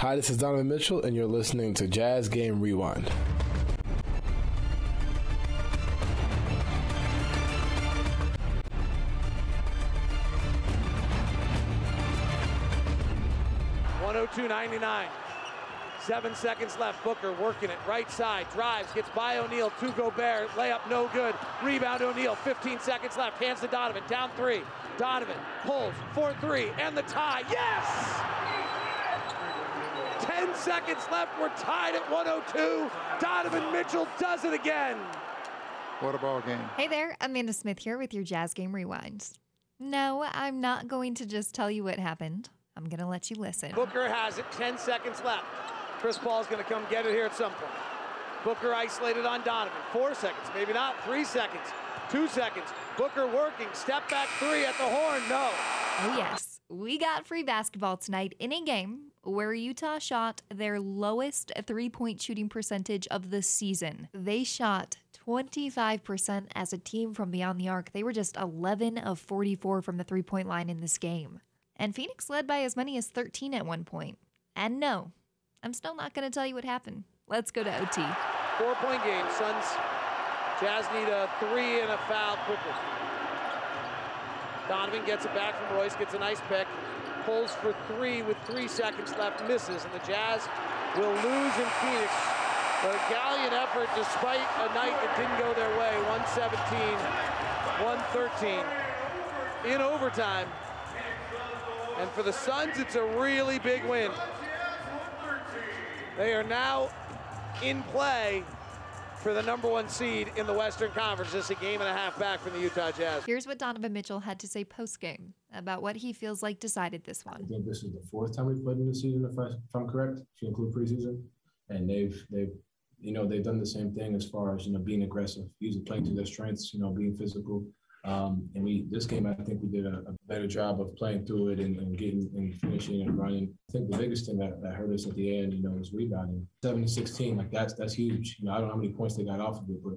Hi, this is Donovan Mitchell, and you're listening to Jazz Game Rewind. One hundred two ninety nine. Seven seconds left. Booker working it. Right side. Drives. Gets by O'Neale. To Gobert. Layup no good. Rebound O'Neale. 15 seconds left. Hands to Donovan. Down three. Donovan pulls for three. And the tie. Yes! 10 seconds left. We're tied at 102. Donovan Mitchell does it again. What a ball game. Hey there, Amanda Smith here with your Jazz Game Rewind. No, I'm not going to just tell you what happened. I'm going to let you listen. Booker has it. 10 seconds left. Chris Paul's going to come get it here at some point. Booker isolated on Donovan. Four seconds, maybe not. Three seconds. Two seconds. Booker working. Step back three at the horn. No. Oh, yes. We got free basketball tonight in a game where Utah shot their lowest three point shooting percentage of the season. They shot 25% as a team from beyond the arc. They were just 11 of 44 from the three point line in this game. And Phoenix led by as many as 13 at one point. And no, I'm still not going to tell you what happened. Let's go to OT. Four point game. Suns. Jazz need a three and a foul quickly. Donovan gets it back from Royce, gets a nice pick, pulls for three with three seconds left, misses, and the Jazz will lose in Phoenix. A gallant effort despite a night that didn't go their way. 117, 113 in overtime. And for the Suns, it's a really big win. They are now in play for the number one seed in the Western Conference. Just a game and a half back from the Utah Jazz. Here's what Donovan Mitchell had to say post game about what he feels like decided this one. I think this is the fourth time we've played in the season, if, I, if I'm correct, if you include preseason. And they've they've you know they've done the same thing as far as you know being aggressive, using playing to their strengths, you know being physical. Um, and we this game I think we did a, a better job of playing through it and, and getting and finishing and running. I think the biggest thing that, that hurt us at the end, you know, was rebounding. Seven to sixteen, like that's that's huge. You know, I don't know how many points they got off of it, but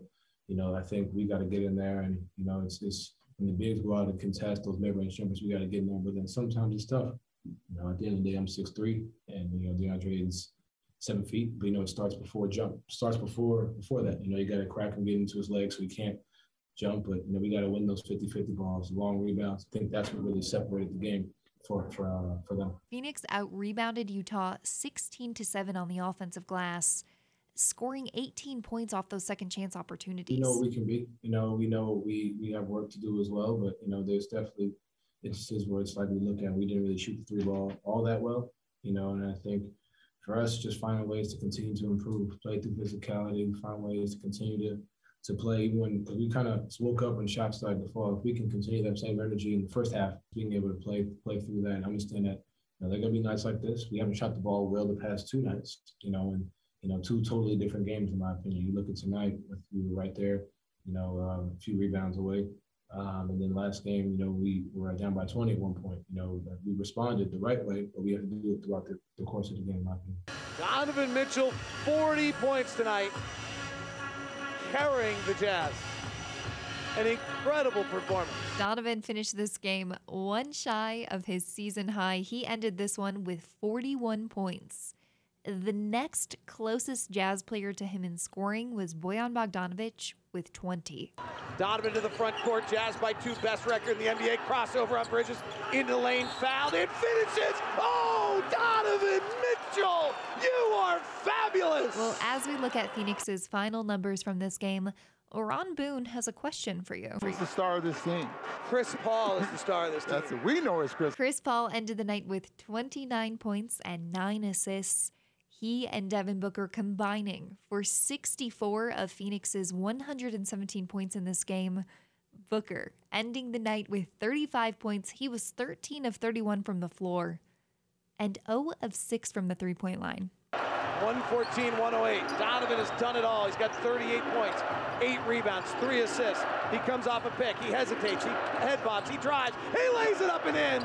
you know, I think we got to get in there and you know it's it's when the bigs go out and contest those mid-range jumpers, we got to get in there. But then sometimes it's tough. You know, at the end of the day, I'm six three, and you know DeAndre is seven feet. But you know, it starts before jump. Starts before before that. You know, you got to crack and get into his legs, so he can't jump. But you know, we got to win those 50-50 balls, long rebounds. I think that's what really separated the game for for uh, for them. Phoenix out rebounded Utah 16 to 7 on the offensive glass, scoring 18 points off those second chance opportunities. You know we can be. You know, we know we we have work to do as well. But you know, there's definitely instances where it's like we look at we didn't really shoot the three ball all that well. You know, and I think for us, just finding ways to continue to improve, play through physicality, find ways to continue to to play when we kind of woke up when shots started to fall. If we can continue that same energy in the first half, being able to play play through that and understand that you know, they're gonna be nights like this. We haven't shot the ball well the past two nights, you know, and you know two totally different games in my opinion. You look at tonight, we were right there, you know, um, a few rebounds away. Um, and then last game, you know, we were down by 20 at one point. You know, we responded the right way, but we had to do it throughout the, the course of the game, in my opinion. Donovan Mitchell, 40 points tonight, carrying the Jazz. An incredible performance. Donovan finished this game one shy of his season high. He ended this one with 41 points. The next closest Jazz player to him in scoring was Bojan Bogdanovic with 20. Donovan to the front court, Jazz by two, best record in the NBA. Crossover on Bridges, into the lane, fouled, it finishes. Oh, Donovan Mitchell, you are fabulous. Well, as we look at Phoenix's final numbers from this game, Ron Boone has a question for you. Who's the star of this team? Chris Paul is the star of this team. That's what we know is Chris. Chris Paul ended the night with 29 points and 9 assists. He and Devin Booker combining for 64 of Phoenix's 117 points in this game. Booker ending the night with 35 points. He was 13 of 31 from the floor and 0 of 6 from the three point line. 114 108. Donovan has done it all. He's got 38 points, eight rebounds, three assists. He comes off a pick. He hesitates. He headbobs. He drives. He lays it up and in.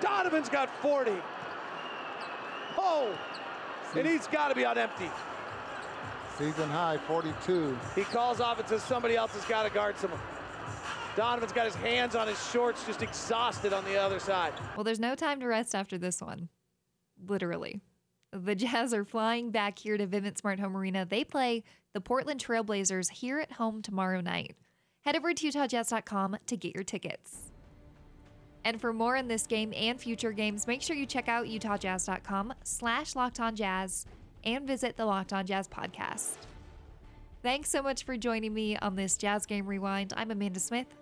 Donovan's got 40. Oh, and he's got to be on empty. Season high, 42. He calls off and says somebody else has got to guard someone. Donovan's got his hands on his shorts, just exhausted on the other side. Well, there's no time to rest after this one. Literally. The Jazz are flying back here to Vivint Smart Home Arena. They play the Portland Trailblazers here at home tomorrow night. Head over to UtahJazz.com to get your tickets. And for more on this game and future games, make sure you check out UtahJazz.com slash Locked On Jazz and visit the Locked On Jazz podcast. Thanks so much for joining me on this Jazz Game Rewind. I'm Amanda Smith.